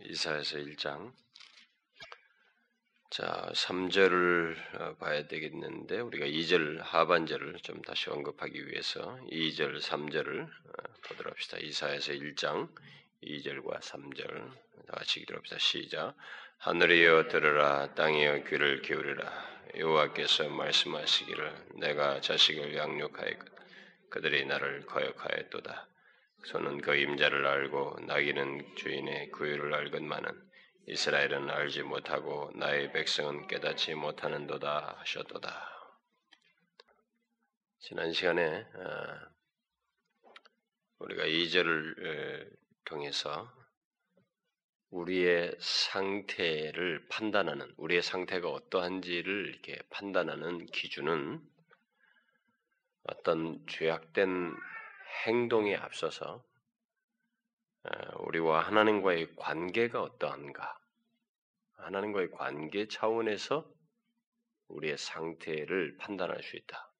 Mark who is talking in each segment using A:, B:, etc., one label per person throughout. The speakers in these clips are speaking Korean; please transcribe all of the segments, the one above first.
A: 이사에서 1장. 자, 3절을 어, 봐야 되겠는데 우리가 2절 하반절을 좀 다시 언급하기 위해서 2절, 3절을 어, 보도록 합시다. 이사에서 1장 2절과 3절 다 같이 기도합시다. 시작. 하늘이여 들으라 땅이여 귀를 기울이라 여호와께서 말씀하시기를 내가 자식을 양육하였 그들이 나를 거역하였도다. 소는 그 임자를 알고 나귀는 주인의 구유를 알건만은 이스라엘은 알지 못하고 나의 백성은 깨닫지 못하는도다 하셨도다. 지난 시간에 어, 우리가 2절을 통해서 우리의 상태를 판단하는 우리의 상태가 어떠한지를 이렇게 판단하는 기준은 어떤 죄악된 행동에 앞서서 어, 우리와 하나님과의 관계가 어떠한가, 하나님과의 관계 차원에서 우리의 상태를 판단할 수 있다.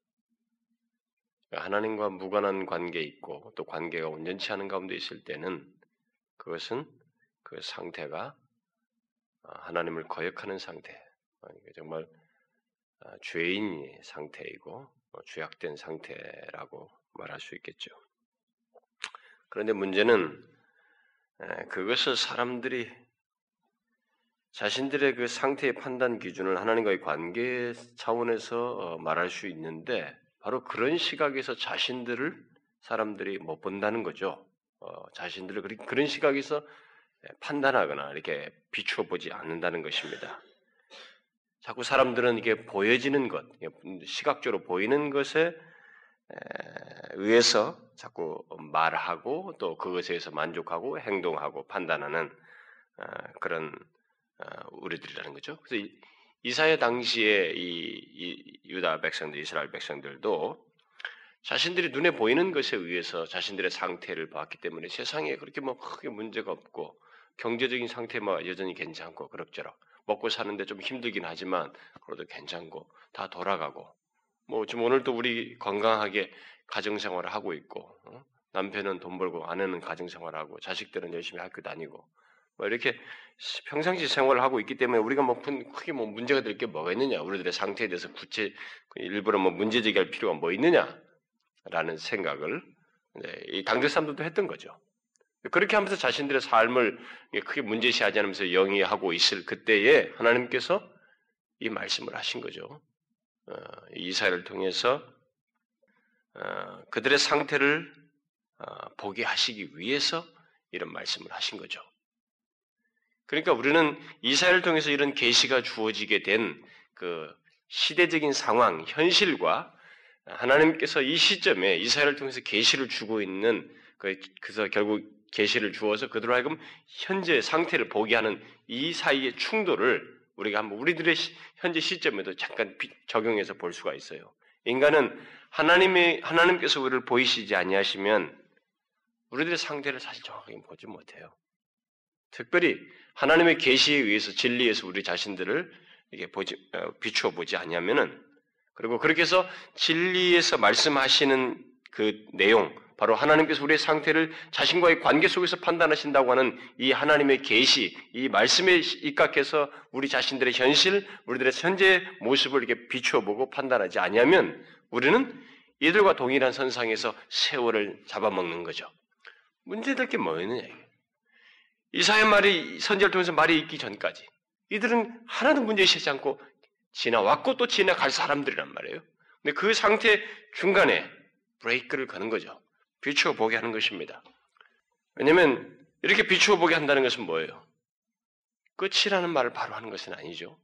A: 하나님과 무관한 관계 있고 또 관계가 온전치 않은 가운데 있을 때는 그것은 그 상태가 어, 하나님을 거역하는 상태, 정말 어, 죄인의 상태이고 죄악된 상태라고 말할 수 있겠죠. 그런데 문제는 그것을 사람들이 자신들의 그 상태의 판단 기준을 하나님과의 관계 차원에서 어, 말할 수 있는데 바로 그런 시각에서 자신들을 사람들이 못 본다는 거죠. 어, 자신들을 그런 시각에서 판단하거나 이렇게 비추어 보지 않는다는 것입니다. 자꾸 사람들은 이게 보여지는 것, 시각적으로 보이는 것에 의해서 자꾸 말하고 또 그것에 의해서 만족하고 행동하고 판단하는 어, 그런 어, 우리들이라는 거죠. 그래서 이사야 당시에 이, 유다 백성들, 이스라엘 백성들도 자신들이 눈에 보이는 것에 의해서 자신들의 상태를 봤기 때문에 세상에 그렇게 뭐 크게 문제가 없고 경제적인 상태만 여전히 괜찮고 그럭저럭 먹고 사는데 좀 힘들긴 하지만 그래도 괜찮고 다 돌아가고 뭐 지금 오늘도 우리 건강하게 가정생활을 하고 있고 어? 남편은 돈 벌고 아내는 가정생활하고 자식들은 열심히 학교 다니고 뭐 이렇게 평상시 생활을 하고 있기 때문에 우리가 뭐 크게 뭐 문제가 될 게 뭐가 있느냐 우리들의 상태에 대해서 구체 일부러 뭐 문제 제기할 필요가 뭐 있느냐라는 생각을 이 당대 사람들도 했던 거죠. 그렇게 하면서 자신들의 삶을 크게 문제시하지 않으면서 영위하고 있을 그때에 하나님께서 이 말씀을 하신 거죠. 어, 이사를 통해서 어, 그들의 상태를 어, 보게 하시기 위해서 이런 말씀을 하신 거죠. 그러니까 우리는 이사를 통해서 이런 계시가 주어지게 된 그 시대적인 상황, 현실과 하나님께서 이 시점에 이사를 통해서 계시를 주고 있는 그, 그래서 결국 계시를 주어서 그들로 하여금 현재 상태를 보게 하는 이 사이의 충돌을 우리가 한번 우리들의 현재 시점에도 잠깐 적용해서 볼 수가 있어요. 인간은 하나님의 하나님께서 우리를 보이시지 아니하시면 우리들의 상태를 사실 정확하게 보지 못해요. 특별히 하나님의 계시에 의해서 진리에서 우리 자신들을 이게 보지 어, 비추어 보지 아니하면은 그리고 그렇게 해서 진리에서 말씀하시는 그 내용 바로 하나님께서 우리의 상태를 자신과의 관계 속에서 판단하신다고 하는 이 하나님의 계시, 이 말씀에 입각해서 우리 자신들의 현실, 우리들의 현재 모습을 이렇게 비추어 보고 판단하지 아니하면 우리는 이들과 동일한 선상에서 세월을 잡아먹는 거죠. 문제될 게 뭐였느냐 이사의 말이 선제를 통해서 말이 있기 전까지 이들은 하나도 문제시하지 않고 지나왔고 또 지나갈 사람들이란 말이에요. 근데 그 상태 중간에 브레이크를 거는 거죠. 비추어 보게 하는 것입니다. 왜냐하면 이렇게 비추어 보게 한다는 것은 뭐예요? 끝이라는 말을 바로 하는 것은 아니죠.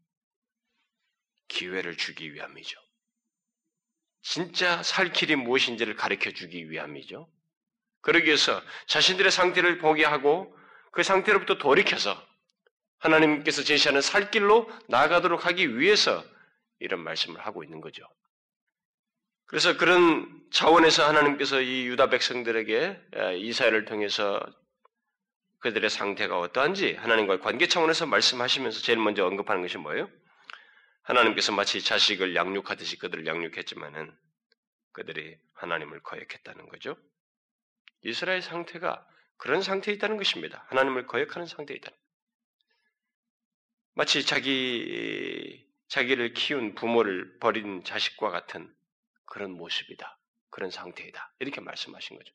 A: 기회를 주기 위함이죠. 진짜 살 길이 무엇인지를 가르쳐 주기 위함이죠. 그러기 위해서 자신들의 상태를 보게 하고 그 상태로부터 돌이켜서 하나님께서 제시하는 살 길로 나아가도록 하기 위해서 이런 말씀을 하고 있는 거죠. 그래서 그런 차원에서 하나님께서 이 유다 백성들에게 이사야를 통해서 그들의 상태가 어떠한지 하나님과의 관계 차원에서 말씀하시면서 제일 먼저 언급하는 것이 뭐예요? 하나님께서 마치 자식을 양육하듯이 그들을 양육했지만은 그들이 하나님을 거역했다는 거죠. 이스라엘 상태가 그런 상태에 있다는 것입니다. 하나님을 거역하는 상태에 있다. 마치 자기 자기를 키운 부모를 버린 자식과 같은 그런 모습이다. 그런 상태이다. 이렇게 말씀하신 거죠.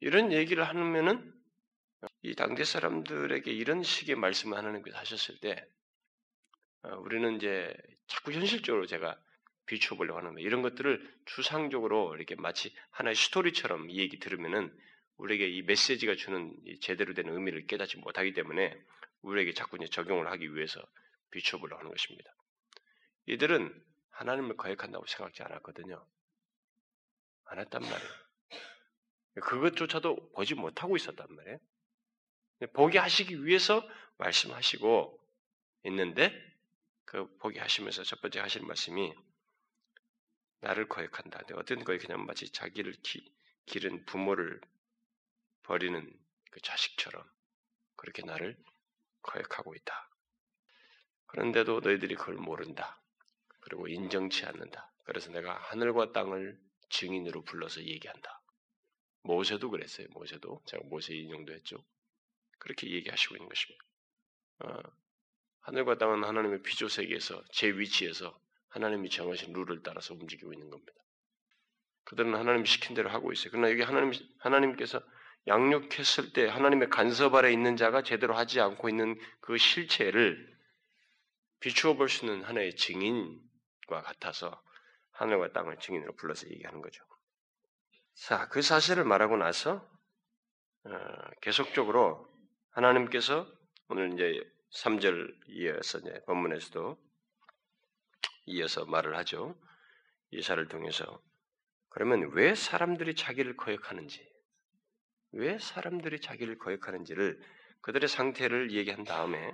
A: 이런 얘기를 하면은 이 당대 사람들에게 이런 식의 말씀을 하나님께서 하셨을 때 어, 우리는 이제 자꾸 현실적으로 제가 비추어 보려고 하는 거예요. 이런 것들을 추상적으로 이렇게 마치 하나의 스토리처럼 이 얘기 들으면은 우리에게 이 메시지가 주는 제대로 된 의미를 깨닫지 못하기 때문에 우리에게 자꾸 이제 적용을 하기 위해서 비추어 보려고 하는 것입니다. 이들은 하나님을 거역한다고 생각지 않았거든요. 안 했단 말이에요. 그것조차도 보지 못하고 있었단 말이에요. 보게 하시기 위해서 말씀하시고 있는데 그 보게 하시면서 첫 번째 하실 말씀이 나를 거역한다. 어떤 거역이냐면 마치 자기를 기, 기른 부모를 버리는 그 자식처럼 그렇게 나를 거역하고 있다. 그런데도 너희들이 그걸 모른다. 그리고 인정치 않는다. 그래서 내가 하늘과 땅을 증인으로 불러서 얘기한다. 모세도 그랬어요. 모세도 제가 모세 인용도 했죠. 그렇게 얘기하시고 있는 것입니다. 어, 하늘과 땅은 하나님의 피조 세계에서 제 위치에서 하나님이 정하신 룰을 따라서 움직이고 있는 겁니다. 그들은 하나님 시킨 대로 하고 있어요. 그러나 여기 하나님 하나님께서 양육했을 때 하나님의 간섭 아래 있는 자가 제대로 하지 않고 있는 그 실체를 비추어 볼 수 있는 하나의 증인과 같아서 하늘과 땅을 증인으로 불러서 얘기하는 거죠. 자, 그 사실을 말하고 나서 어, 계속적으로 하나님께서 오늘 이제 3절 이어서 이제 본문에서도 이어서 말을 하죠. 이사를 통해서 그러면 왜 사람들이 자기를 거역하는지, 왜 사람들이 자기를 거역하는지를 그들의 상태를 얘기한 다음에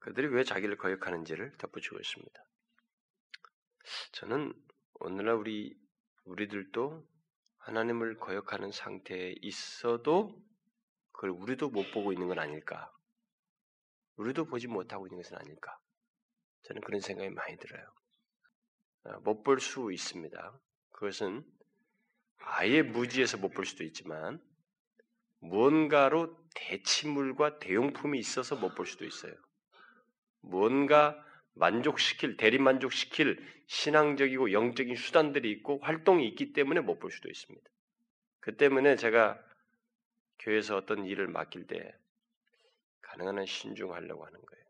A: 그들이 왜 자기를 거역하는지를 덧붙이고 있습니다. 저는 오늘날 우리 우리들도 하나님을 거역하는 상태에 있어도 그걸 우리도 못 보고 있는 건 아닐까? 우리도 보지 못하고 있는 것은 아닐까? 저는 그런 생각이 많이 들어요. 아, 못볼 수 있습니다. 그것은 아예 무지에서 못 볼 수도 있지만 무언가로 대치물과 대용품이 있어서 못 볼 수도 있어요. 무언가 만족시킬, 대리 만족시킬 신앙적이고 영적인 수단들이 있고 활동이 있기 때문에 못 볼 수도 있습니다. 그 때문에 제가 교회에서 어떤 일을 맡길 때 가능한 한 신중하려고 하는 거예요.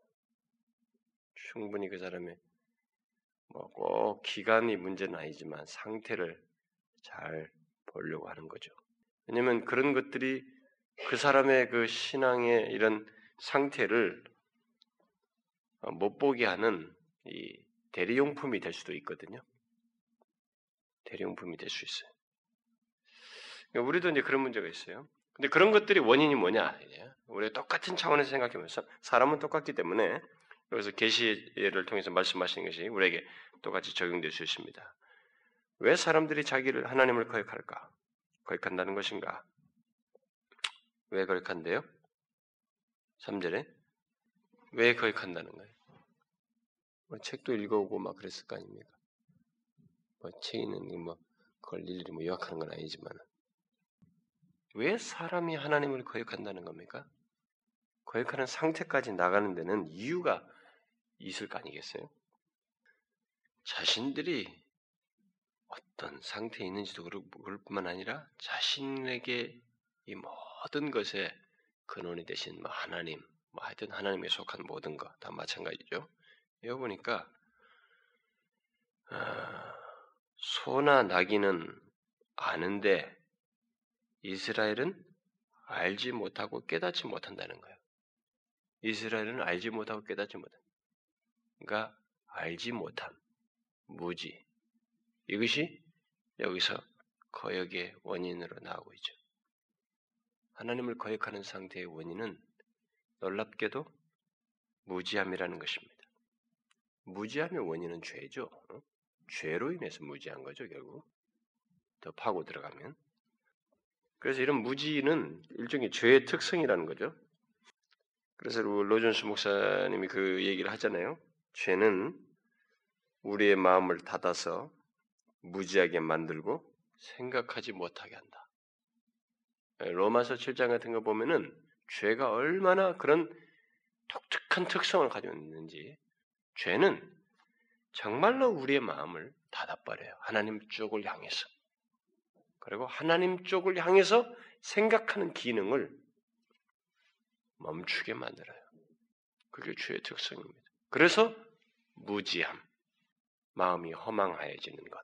A: 충분히 그 사람의 뭐 꼭 기간이 문제는 아니지만 상태를 잘 보려고 하는 거죠. 왜냐하면 그런 것들이 그 사람의 그 신앙의 이런 상태를 못 보게 하는 이 대리용품이 될 수도 있거든요. 대리용품이 될 수 있어요. 그러니까 우리도 이제 그런 문제가 있어요. 근데 그런 것들이 원인이 뭐냐? 우리 똑같은 차원에서 생각해보면서 사람은 똑같기 때문에 여기서 계시를 통해서 말씀하시는 것이 우리에게 똑같이 적용될 수 있습니다. 왜 사람들이 자기를 하나님을 거역할까? 거역한다는 것인가? 왜 거역한대요? 3절에 왜 거역한다는 거예요? 뭐 책도 읽어오고 막 그랬을 거 아닙니까? 뭐 책 있는 뭐 그걸 일일이 뭐 요약하는 건 아니지만 왜 사람이 하나님을 거역한다는 겁니까? 거역하는 상태까지 나가는 데는 이유가 있을 거 아니겠어요? 자신들이 어떤 상태에 있는지도 그럴 뿐만 아니라 자신에게 이 모든 것에 근원이 되신 뭐 하나님, 뭐 하여튼 하나님에 속한 모든 것 다 마찬가지죠. 여기 보니까 아, 소나 나귀는 아는데 이스라엘은 알지 못하고 깨닫지 못한다는 거예요. 이스라엘은 알지 못하고 깨닫지 못한. 그러니까 알지 못함, 무지. 이것이 여기서 거역의 원인으로 나오고 있죠. 하나님을 거역하는 상태의 원인은 놀랍게도 무지함이라는 것입니다. 무지함의 원인은 죄죠. 어? 죄로 인해서 무지한 거죠, 결국. 더 파고 들어가면. 그래서 이런 무지는 일종의 죄의 특성이라는 거죠. 그래서 로존스 목사님이 그 얘기를 하잖아요. 죄는 우리의 마음을 닫아서 무지하게 만들고 생각하지 못하게 한다. 로마서 7장 같은 거 보면은 죄가 얼마나 그런 독특한 특성을 가지고 있는지 죄는 정말로 우리의 마음을 닫아버려요. 하나님 쪽을 향해서. 그리고 하나님 쪽을 향해서 생각하는 기능을 멈추게 만들어요. 그게 죄의 특성입니다. 그래서 무지함, 마음이 허망하여지는 것,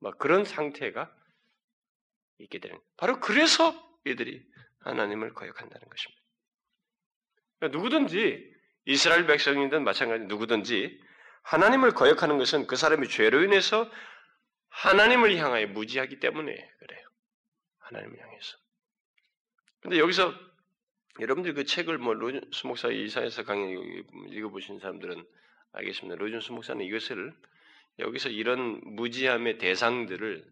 A: 뭐 그런 상태가 있게 되는. 바로 그래서 이들이 하나님을 거역한다는 것입니다. 그러니까 누구든지 이스라엘 백성이든 마찬가지 누구든지 하나님을 거역하는 것은 그 사람이 죄로 인해서 하나님을 향하여 무지하기 때문에 그래요. 하나님을 향해서. 근데 여기서 여러분들 그 책을 뭐 로준수 목사 이사에서 강의 읽어보신 사람들은 알겠습니다. 로준수 목사는 이것을 여기서 이런 무지함의 대상들을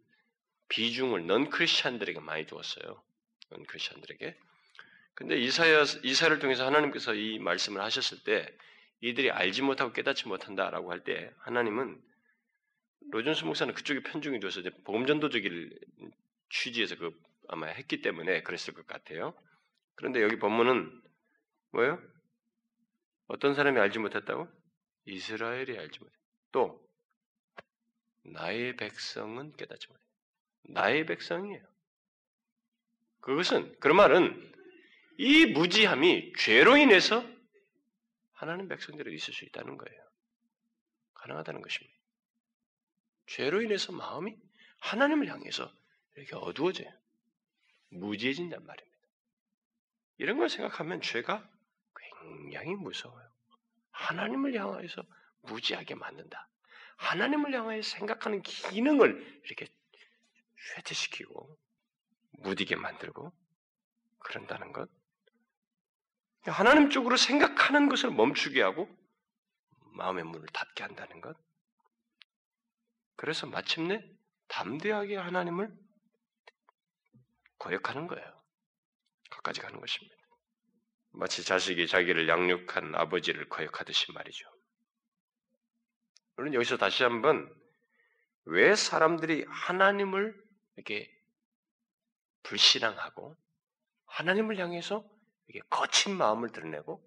A: 비중을 넌 크리스찬들에게 많이 두었어요. 넌 크리스찬들에게. 근데 이사야 이사를 통해서 하나님께서 이 말씀을 하셨을 때 이들이 알지 못하고 깨닫지 못한다라고 할 때 하나님은 로준수 목사는 그쪽에 편중이 돼서 이제 복음전도적인 취지에서 그 아마 했기 때문에 그랬을 것 같아요. 그런데 여기 본문은 뭐예요? 어떤 사람이 알지 못했다고? 이스라엘이 알지 못해. 또 나의 백성은 깨닫지 못해. 나의 백성이에요. 그것은 그런 말은 이 무지함이 죄로 인해서 하나님 백성들이 있을 수 있다는 거예요. 가능하다는 것입니다. 죄로 인해서 마음이 하나님을 향해서 이렇게 어두워져요. 무지해진단 말입니다. 이런 걸 생각하면 죄가 굉장히 무서워요. 하나님을 향하여서 무지하게 만든다. 하나님을 향하여 생각하는 기능을 이렇게 쇠퇴시키고 무디게 만들고 그런다는 것. 하나님 쪽으로 생각하는 것을 멈추게 하고 마음의 문을 닫게 한다는 것. 그래서 마침내 담대하게 하나님을 거역하는 거예요. 거까지 가는 것입니다. 마치 자식이 자기를 양육한 아버지를 거역하듯이 말이죠. 물론 여기서 다시 한번 왜 사람들이 하나님을 이렇게 불신앙하고 하나님을 향해서 이게 거친 마음을 드러내고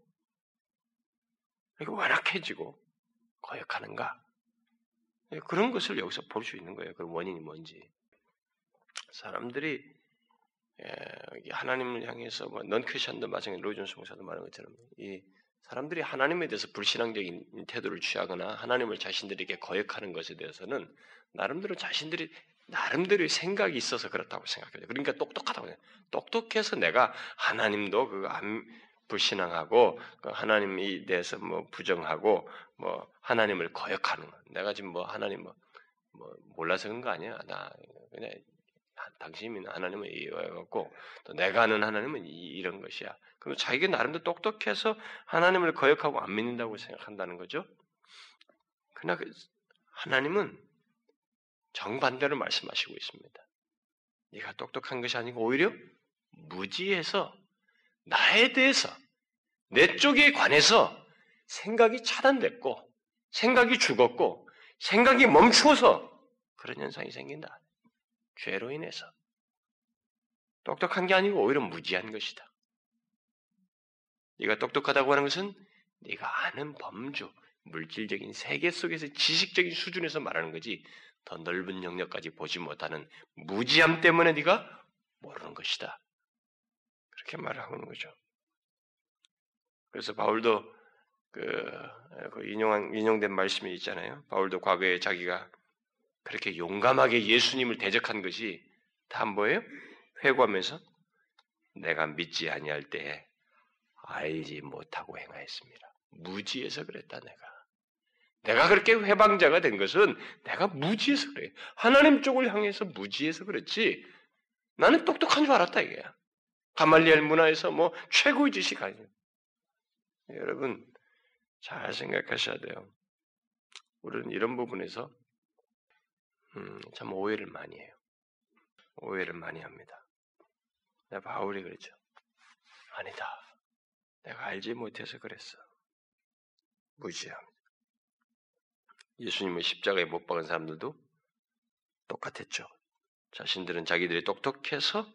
A: 이렇게 완악해지고 거역하는가? 예, 그런 것을 여기서 볼 수 있는 거예요. 그 원인이 뭔지. 사람들이 예, 하나님을 향해서 뭐 넌크리스천도 마찬가지 로이존스 목사도 말한 것처럼 이 사람들이 하나님에 대해서 불신앙적인 태도를 취하거나 하나님을 자신들에게 거역하는 것에 대해서는 나름대로 자신들이 나름대로의 생각이 있어서 그렇다고 생각해요. 그러니까 똑똑하다고 해요. 똑똑해서 내가 하나님도 그 불신앙하고 그 하나님에 대해서 뭐 부정하고 뭐 하나님을 거역하는 거. 내가 지금 뭐 하나님 뭐, 뭐 몰라서 그런 거 아니야. 나 그냥 당신이 하나님을 이해해갖고 또 내가 아는 하나님은 이, 런 것이야. 그럼 자기가 나름대로 똑똑해서 하나님을 거역하고 안 믿는다고 생각한다는 거죠. 그러나 그 하나님은 정반대로 말씀하시고 있습니다. 네가 똑똑한 것이 아니고 오히려 무지해서 나에 대해서 내 쪽에 관해서 생각이 차단됐고 생각이 죽었고 생각이 멈추어서 그런 현상이 생긴다. 죄로 인해서. 똑똑한 게 아니고 오히려 무지한 것이다. 네가 똑똑하다고 하는 것은 네가 아는 범주, 물질적인 세계 속에서 지식적인 수준에서 말하는 거지 더 넓은 영역까지 보지 못하는 무지함 때문에 네가 모르는 것이다. 그렇게 말하는 거죠. 그래서 바울도 그, 그 인용한 인용된 말씀이 있잖아요. 바울도 과거에 자기가 그렇게 용감하게 예수님을 대적한 것이 다 뭐예요? 회고하면서 내가 믿지 아니할 때 알지 못하고 행하였습니다. 무지해서 그랬다 내가. 내가 그렇게 회방자가 된 것은 내가 무지해서 그래. 하나님 쪽을 향해서 무지해서 그렇지. 나는 똑똑한 줄 알았다 이게야. 가말리엘 문화에서 뭐 최고의 지식 아니에요. 여러분 잘 생각하셔야 돼요. 우리는 이런 부분에서 음, 참 오해를 많이 해요. 오해를 많이 합니다. 바울이 그랬죠. 아니다. 내가 알지 못해서 그랬어. 무지합니다. 예수님을 십자가에 못 박은 사람들도 똑같았죠. 자신들은 자기들이 똑똑해서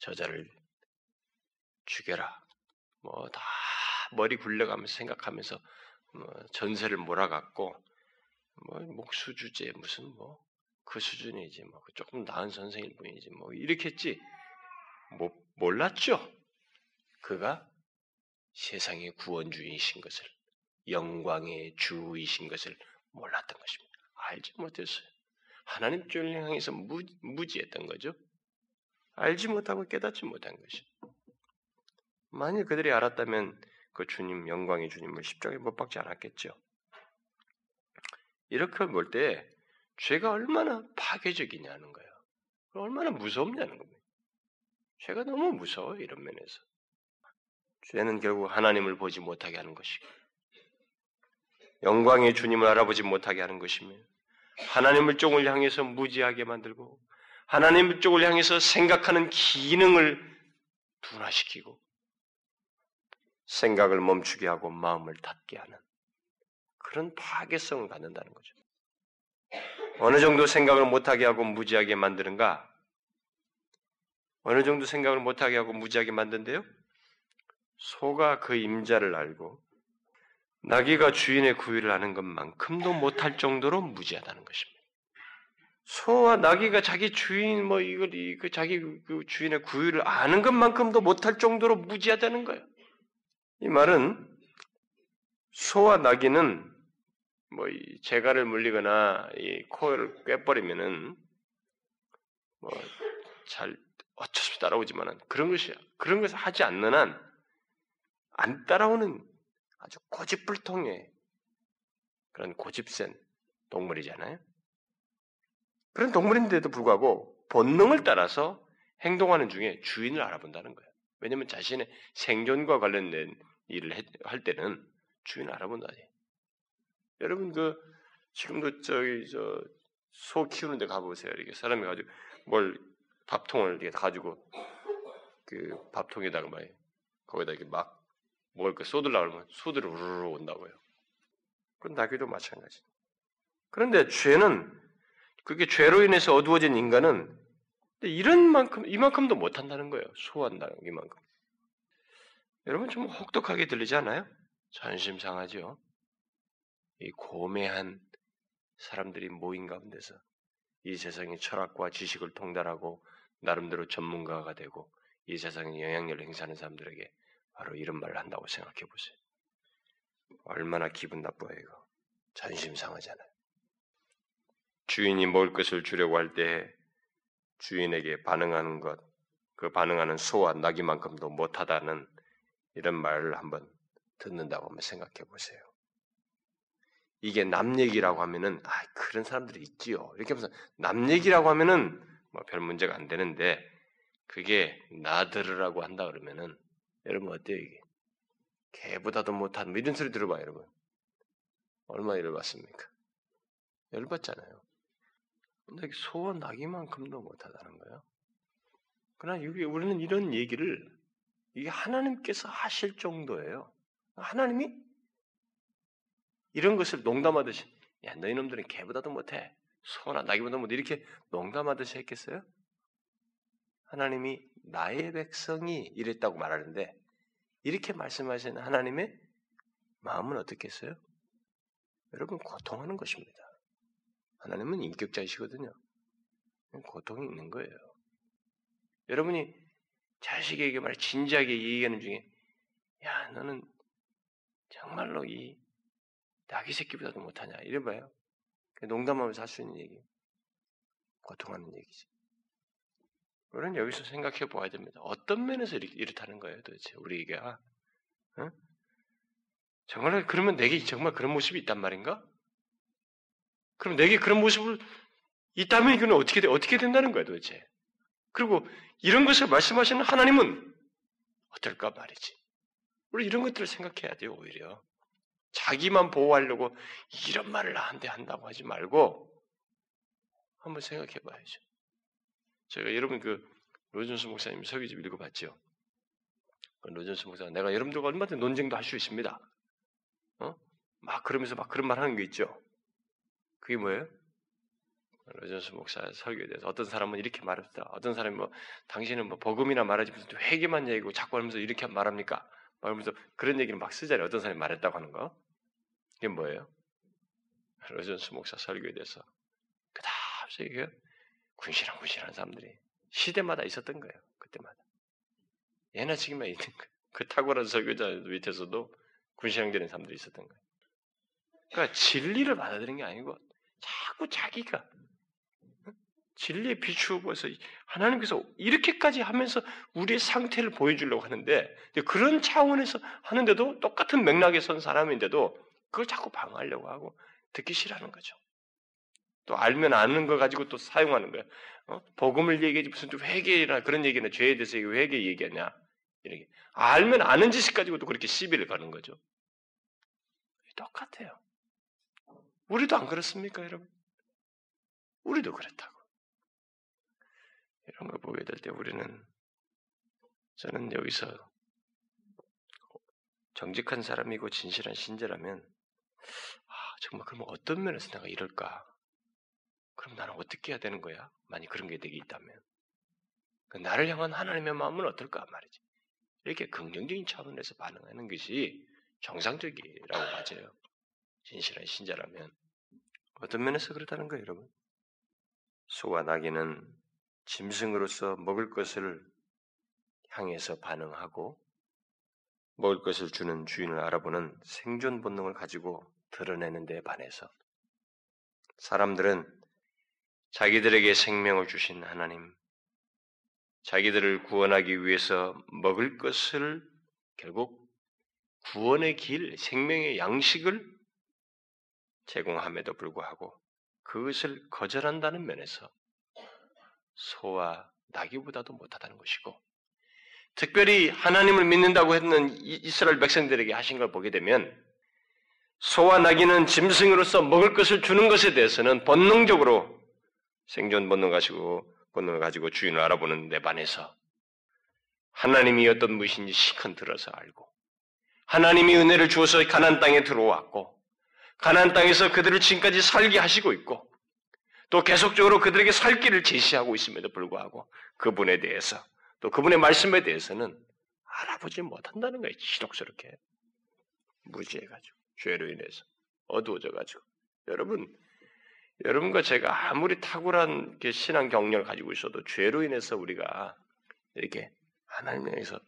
A: 저자를 죽여라. 뭐 다 머리 굴려가면서 생각하면서 뭐 전세를 몰아갖고 뭐 목수 주제 무슨 뭐 그 수준이지 뭐 조금 나은 선생일 뿐이지 뭐 이렇게 했지 뭐 몰랐죠. 그가 세상의 구원주이신 것을 영광의 주이신 것을 몰랐던 것입니다. 알지 못했어요. 하나님 쪽을 향해서 무, 무지했던 거죠. 알지 못하고 깨닫지 못한 것이. 만일 그들이 알았다면 그 주님 영광의 주님을 십자가에 못 박지 않았겠죠. 이렇게 볼 때 죄가 얼마나 파괴적이냐는 거예요. 얼마나 무섭냐는 겁니다. 죄가 너무 무서워요, 이런 면에서. 죄는 결국 하나님을 보지 못하게 하는 것이고, 영광의 주님을 알아보지 못하게 하는 것이며, 하나님을 쪽을 향해서 무지하게 만들고, 하나님 쪽을 향해서 생각하는 기능을 둔화시키고, 생각을 멈추게 하고 마음을 닫게 하는 그런 파괴성을 갖는다는 거죠. 어느 정도 생각을 못하게 하고 무지하게 만드는가? 어느 정도 생각을 못하게 하고 무지하게 만든대요? 소가 그 임자를 알고 나귀가 주인의 구유를 아는 것만큼도 못할 정도로 무지하다는 것입니다. 소와 나귀가 자기 주인 뭐 이걸 그 자기 그 주인의 구유를 아는 것만큼도 못할 정도로 무지하다는 거예요. 이 말은 소와 나귀는 뭐이 재갈을 물리거나 이 코를 꿰버리면은 뭐 잘 어쩔 수 없이 따라오지만은 그런 것이 그런 것을 하지 않는 한 안 따라오는 아주 고집불통의 그런 고집센 동물이잖아요. 그런 동물인데도 불구하고 본능을 따라서 행동하는 중에 주인을 알아본다는 거예요. 왜냐하면 자신의 생존과 관련된 일을 할 때는 주인을 알아본다니. 여러분 그 지금도 저기 저 소 키우는 데 가보세요. 이렇게 사람이 가지고 뭘 밥통을 이렇게 가지고 그 밥통에다가 막 거기다 이렇게 막 먹을 거 쏟으려고 하면 소들이 우르르 온다고요. 그건 나귀도 마찬가지. 그런데 죄는 그게 죄로 인해서 어두워진 인간은 이런 만큼 이만큼도 못한다는 거예요. 소한다는 이만큼. 여러분 좀 혹독하게 들리지 않아요? 전심 상하죠. 이 고매한 사람들이 모인 가운데서 이 세상의 철학과 지식을 통달하고 나름대로 전문가가 되고 이 세상에 영향력을 행사하는 사람들에게 바로 이런 말을 한다고 생각해 보세요. 얼마나 기분 나빠요, 이거. 전심 상하잖아요. 주인이 먹을 것을 주려고 할 때 주인에게 반응하는 것, 그 반응하는 소와 나기만큼도 못하다는 이런 말을 한번 듣는다고 한번 생각해 보세요. 이게 남 얘기라고 하면은 아 그런 사람들이 있지요. 이렇게 하면서 남 얘기라고 하면은 뭐 별 문제가 안 되는데 그게 나 들으라고 한다 그러면은 여러분 어때요 이게? 개보다도 못한 뭐 이런 소리 들어봐 여러분. 얼마 열받습니까? 열받잖아요. 소와 나기만큼도 못하다는 거예요. 그러나 우리는 이런 얘기를 이게 하나님께서 하실 정도예요. 하나님이 이런 것을 농담하듯이 야 너희 놈들은 개보다도 못해 소나 나기보다 못해 이렇게 농담하듯이 했겠어요? 하나님이 나의 백성이 이랬다고 말하는데 이렇게 말씀하시는 하나님의 마음은 어떻겠어요? 여러분 고통하는 것입니다. 하나님은 인격자이시거든요. 고통이 있는 거예요. 여러분이 자식에게 말 진지하게 얘기하는 중에 야 너는 정말로 이 나귀 새끼보다도 못하냐 이래봐요. 농담하면서 할 수 있는 얘기, 고통하는 얘기지. 우리는 여기서 생각해 보아야 됩니다. 어떤 면에서 이렇다는 거예요, 도대체 우리가 어? 정말 그러면 내게 정말 그런 모습이 있단 말인가? 그럼 내게 그런 모습을 있다면 이거는 어떻게 돼? 어떻게 된다는 거야, 도대체? 그리고 이런 것을 말씀하시는 하나님은 어떨까 말이지. 우리 이런 것들을 생각해야 돼요, 오히려. 자기만 보호하려고 이런 말을 나한테 한다고 하지 말고 한번 생각해 봐야죠. 제가 여러분 그 로이드 존스 목사님 설교 좀 읽어봤죠. 그 로이드 존스 목사 내가 여러분들과 얼마든지 논쟁도 할 수 있습니다. 어? 막 그러면서 막 그런 말 하는 게 있죠. 그게 뭐예요? 로이드 존스 목사 설교에 대해서 어떤 사람은 이렇게 말했다. 어떤 사람이 뭐 당신은 뭐 복음이나 말하지 무슨 회개만 얘기고 자꾸 하면서 이렇게 말합니까? 그러면서 그런 얘기를 막 쓰잖아요. 어떤 사람이 말했다고 하는 거. 이게 뭐예요? 로전스 목사 설교에 대해서 그다음에 이게 군실한 군실한 사람들이 시대마다 있었던 거예요. 그때마다. 예나 지금만 있는 거예요. 그 탁월한 설교자 밑에서도 군신앙되는 사람들이 있었던 거예요. 그러니까 진리를 받아들이는 게 아니고 자꾸 자기가 진리에 비추어서 하나님께서 이렇게까지 하면서 우리의 상태를 보여주려고 하는데 그런 차원에서 하는데도 똑같은 맥락에 선 사람인데도 그걸 자꾸 방어하려고 하고 듣기 싫어하는 거죠. 또 알면 아는 거 가지고 또 사용하는 거야. 어? 복음을 얘기하지 무슨 좀 회개나 그런 얘기나 죄에 대해서 회개 얘기하냐. 이렇게 알면 아는 지식 가지고도 그렇게 시비를 가는 거죠. 똑같아요. 우리도 안 그렇습니까, 여러분? 우리도 그렇다고. 이런 걸 보게 될 때 우리는 저는 여기서 정직한 사람이고 진실한 신자라면 아, 정말 그러면 어떤 면에서 내가 이럴까? 그럼 나는 어떻게 해야 되는 거야? 만약 그런 게 되게 있다면 그 나를 향한 하나님의 마음은 어떨까 말이지. 이렇게 긍정적인 차원에서 반응하는 것이 정상적이라고 맞아요. 진실한 신자라면 어떤 면에서 그렇다는 거예요, 여러분. 소와 나귀는 짐승으로서 먹을 것을 향해서 반응하고 먹을 것을 주는 주인을 알아보는 생존 본능을 가지고 드러내는 데 반해서 사람들은 자기들에게 생명을 주신 하나님, 자기들을 구원하기 위해서 먹을 것을 결국 구원의 길, 생명의 양식을 제공함에도 불구하고 그것을 거절한다는 면에서 소와 나귀보다도 못하다는 것이고 특별히 하나님을 믿는다고 했는 이스라엘 백성들에게 하신 걸 보게 되면 소와 나귀는 짐승으로서 먹을 것을 주는 것에 대해서는 본능적으로 생존 본능 가지고 본능을 가지고 주인을 알아보는 데 반해서 하나님이 어떤 무엇인지 시컨 들어서 알고 하나님이 은혜를 주어서 가난 땅에 들어왔고 가난 땅에서 그들을 지금까지 살게 하시고 있고 또 계속적으로 그들에게 살 길을 제시하고 있음에도 불구하고 그분에 대해서 또 그분의 말씀에 대해서는 알아보지 못한다는 거예요. 지독스럽게 무지해가지고 죄로 인해서 어두워져가지고 여러분 여러분과 제가 아무리 탁월한 신앙 경력을 가지고 있어도 죄로 인해서 우리가 이렇게 하나님에서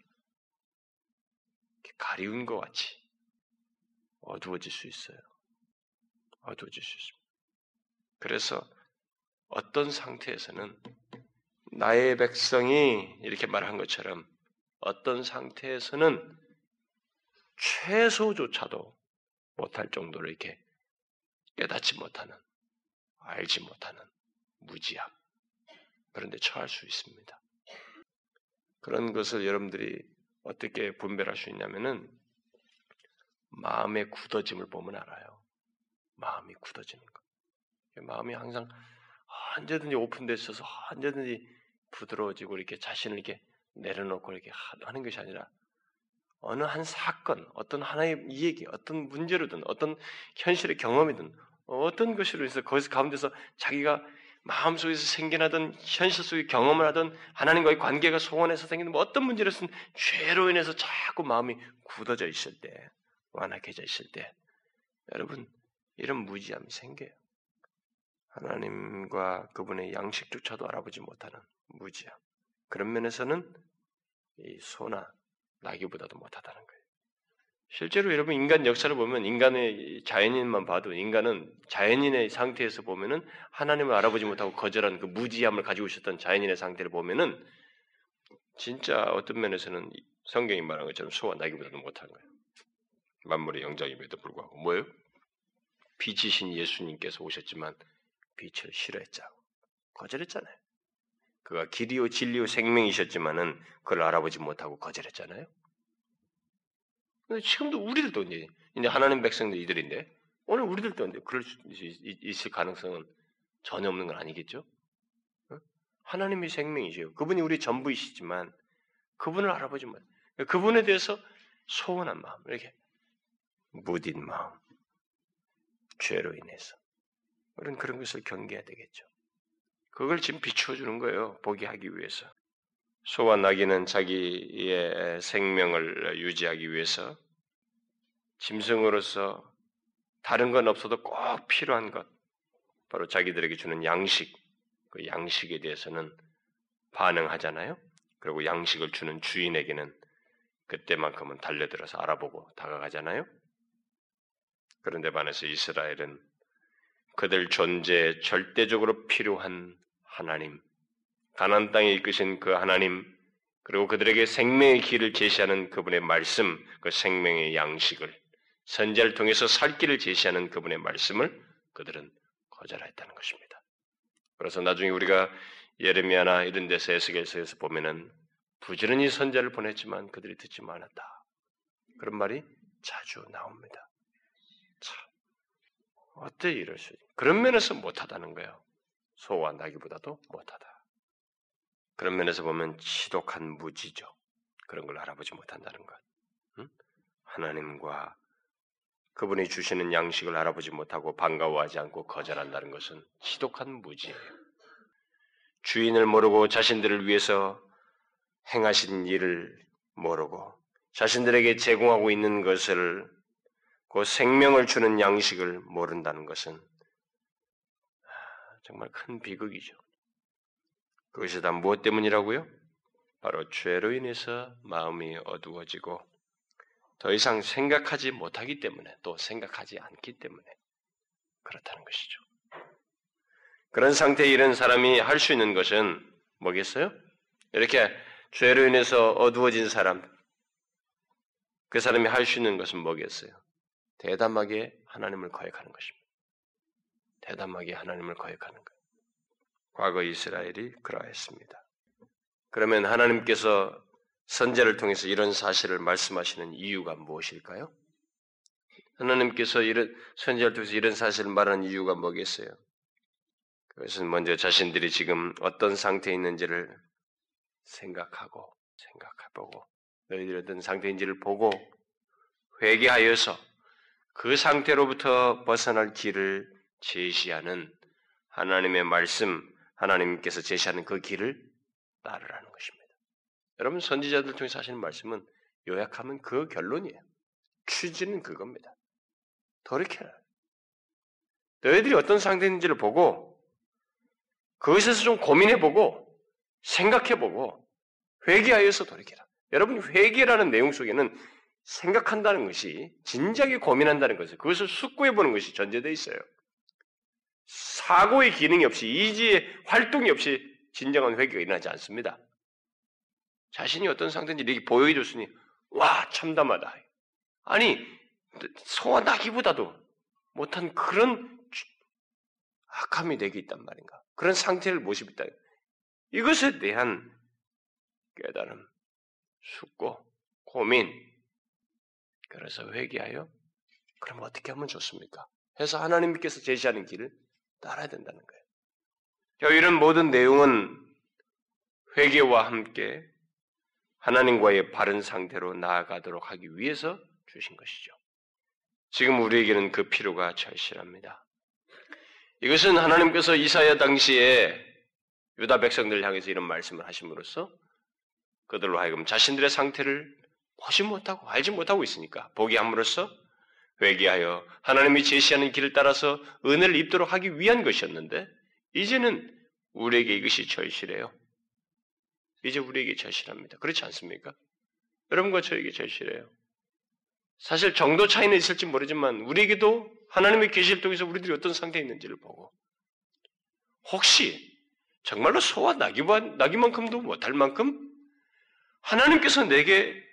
A: 가리운 것 같이 어두워질 수 있어요. 있습니다. 그래서 어떤 상태에서는 나의 백성이 이렇게 말한 것처럼 어떤 상태에서는 최소조차도 못할 정도로 이렇게 깨닫지 못하는, 알지 못하는 무지함. 그런데 처할 수 있습니다. 그런 것을 여러분들이 어떻게 분별할 수 있냐면은 마음의 굳어짐을 보면 알아요. 마음이 굳어지는 거. 마음이 항상 언제든지 오픈되어 있어서 언제든지 부드러워지고 이렇게 자신을 이렇게 내려놓고 이렇게 하는 것이 아니라 어느 한 사건, 어떤 하나의 이야기, 어떤 문제로든 어떤 현실의 경험이든 어떤 것으로 해서 거기서 가운데서 자기가 마음속에서 생겨나던 현실 속의 경험을 하던 하나님과의 관계가 소원해서 생기는 뭐 어떤 문제로든 죄로 인해서 자꾸 마음이 굳어져 있을 때, 완악해져 있을 때, 여러분 이런 무지함이 생겨요. 하나님과 그분의 양식조차도 알아보지 못하는 무지함. 그런 면에서는 이 소나 나귀보다도 못하다는 거예요. 실제로 여러분 인간 역사를 보면 인간의 자연인만 봐도 인간은 자연인의 상태에서 보면은 하나님을 알아보지 못하고 거절한 그 무지함을 가지고 있었던 자연인의 상태를 보면은 진짜 어떤 면에서는 성경이 말한 것처럼 소와 나귀보다도 못한 거예요. 만물의 영장임에도 불구하고 뭐예요? 빛이신 예수님께서 오셨지만 빛을 싫어했자고 거절했잖아요. 그가 길이요 진리요 생명이셨지만은 그걸 알아보지 못하고 거절했잖아요. 근데 지금도 우리들도 이제, 이제 하나님 백성들 이들인데 오늘 우리들도 이제 그럴 수 있을 가능성은 전혀 없는 건 아니겠죠? 하나님이 생명이시요. 그분이 우리 전부이시지만 그분을 알아보지 못. 그분에 대해서 소원한 마음, 이렇게 무딘 마음, 죄로 인해서 우리는 그런 것을 경계해야 되겠죠. 그걸 지금 비추어 주는 거예요. 보게 하기 위해서. 소와 나귀는 자기의 생명을 유지하기 위해서 짐승으로서 다른 건 없어도 꼭 필요한 것, 바로 자기들에게 주는 양식, 그 양식에 대해서는 반응하잖아요. 그리고 양식을 주는 주인에게는 그때만큼은 달려들어서 알아보고 다가가잖아요. 그런데 반해서 이스라엘은 그들 존재에 절대적으로 필요한 하나님, 가난 땅에 이끄신 그 하나님, 그리고 그들에게 생명의 길을 제시하는 그분의 말씀, 그 생명의 양식을 선자를 통해서 살 길을 제시하는 그분의 말씀을 그들은 거절했다는 것입니다. 그래서 나중에 우리가 예레미야나 이런 데서 에스겔서에서 보면은 부지런히 선자를 보냈지만 그들이 듣지 않았다. 그런 말이 자주 나옵니다. 참 어때 이럴 수? 그런 면에서 못하다는 거예요. 소와 나기보다도 못하다. 그런 면에서 보면 지독한 무지죠. 그런 걸 알아보지 못한다는 것. 응? 하나님과 그분이 주시는 양식을 알아보지 못하고 반가워하지 않고 거절한다는 것은 지독한 무지예요. 주인을 모르고 자신들을 위해서 행하신 일을 모르고 자신들에게 제공하고 있는 것을 그 생명을 주는 양식을 모른다는 것은 정말 큰 비극이죠. 그것이 다 무엇 때문이라고요? 바로 죄로 인해서 마음이 어두워지고 더 이상 생각하지 못하기 때문에 또 생각하지 않기 때문에 그렇다는 것이죠. 그런 상태에 이른 사람이 할 수 있는 것은 뭐겠어요? 이렇게 죄로 인해서 어두워진 사람, 그 사람이 할 수 있는 것은 뭐겠어요? 대담하게 하나님을 거역하는 것입니다. 대담하게 하나님을 거역하는 것. 과거 이스라엘이 그러했습니다. 그러면 하나님께서 선제를 통해서 이런 사실을 말씀하시는 이유가 무엇일까요? 하나님께서 이런 선제를 통해서 이런 사실을 말하는 이유가 뭐겠어요? 그것은 먼저 자신들이 지금 어떤 상태에 있는지를 생각하고 생각해보고 너희들이 어떤 상태인지를 보고 회개하여서 그 상태로부터 벗어날 길을 제시하는 하나님의 말씀, 하나님께서 제시하는 그 길을 따르라는 것입니다. 여러분 선지자들 통해서 하시는 말씀은 요약하면 그 결론이에요. 취지는 그겁니다. 돌이켜라. 너희들이 어떤 상태인지를 보고 그것에서 좀 고민해보고 생각해보고 회개하여서 돌이켜라. 여러분 회개라는 내용 속에는 생각한다는 것이 진작에 고민한다는 것을 그것을 숙고해 보는 것이 전제되어 있어요. 사고의 기능이 없이 이지의 활동이 없이 진정한 회개가 일어나지 않습니다. 자신이 어떤 상태인지 이렇게 보여줬으니 와 참담하다. 아니 소와 나기보다도 못한 그런 악함이 내게 있단 말인가? 그런 상태를 모습 있다. 이것에 대한 깨달음, 숙고, 고민, 그래서 회개하여 그럼 어떻게 하면 좋습니까? 해서 하나님께서 제시하는 길을 따라야 된다는 거예요. 이런 모든 내용은 회개와 함께 하나님과의 바른 상태로 나아가도록 하기 위해서 주신 것이죠. 지금 우리에게는 그 필요가 절실합니다. 이것은 하나님께서 이사야 당시에 유다 백성들을 향해서 이런 말씀을 하심으로써 그들로 하여금 자신들의 상태를 보지 못하고 알지 못하고 있으니까 보게 함으로써 회개하여 하나님이 제시하는 길을 따라서 은혜를 입도록 하기 위한 것이었는데 이제는 우리에게 이것이 절실해요. 이제 우리에게 절실합니다. 그렇지 않습니까? 여러분과 저에게 절실해요. 사실 정도 차이는 있을지 모르지만 우리에게도 하나님의 계시를 통해서 우리들이 어떤 상태에 있는지를 보고 혹시 정말로 소와 나기만큼도 못할 만큼 하나님께서 내게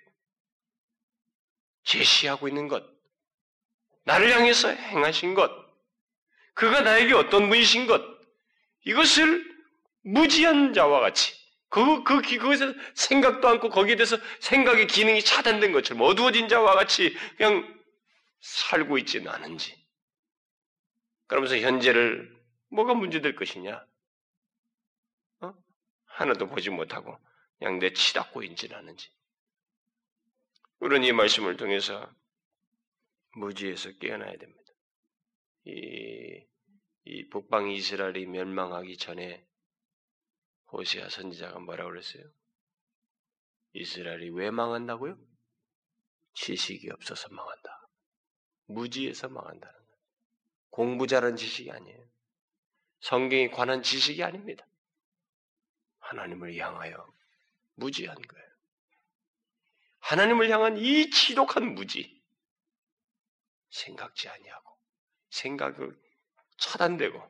A: 제시하고 있는 것, 나를 향해서 행하신 것, 그가 나에게 어떤 분이신 것, 이것을 무지한 자와 같이, 그, 그, 그것에 생각도 않고 거기에 대해서 생각의 기능이 차단된 것처럼 어두워진 자와 같이 그냥 살고 있지는 않은지. 그러면서 현재를 뭐가 문제될 것이냐? 어? 하나도 보지 못하고 그냥 내 치닫고 있지는 않은지. 우리는 이 말씀을 통해서 무지에서 깨어나야 됩니다. 이, 이 북방 이스라엘이 멸망하기 전에 호세아 선지자가 뭐라고 그랬어요? 이스라엘이 왜 망한다고요? 지식이 없어서 망한다. 무지에서 망한다는 거예요. 공부 잘한 지식이 아니에요. 성경에 관한 지식이 아닙니다. 하나님을 향하여 무지한 거예요. 하나님을 향한 이 지독한 무지. 생각지 아니하고 생각을 차단되고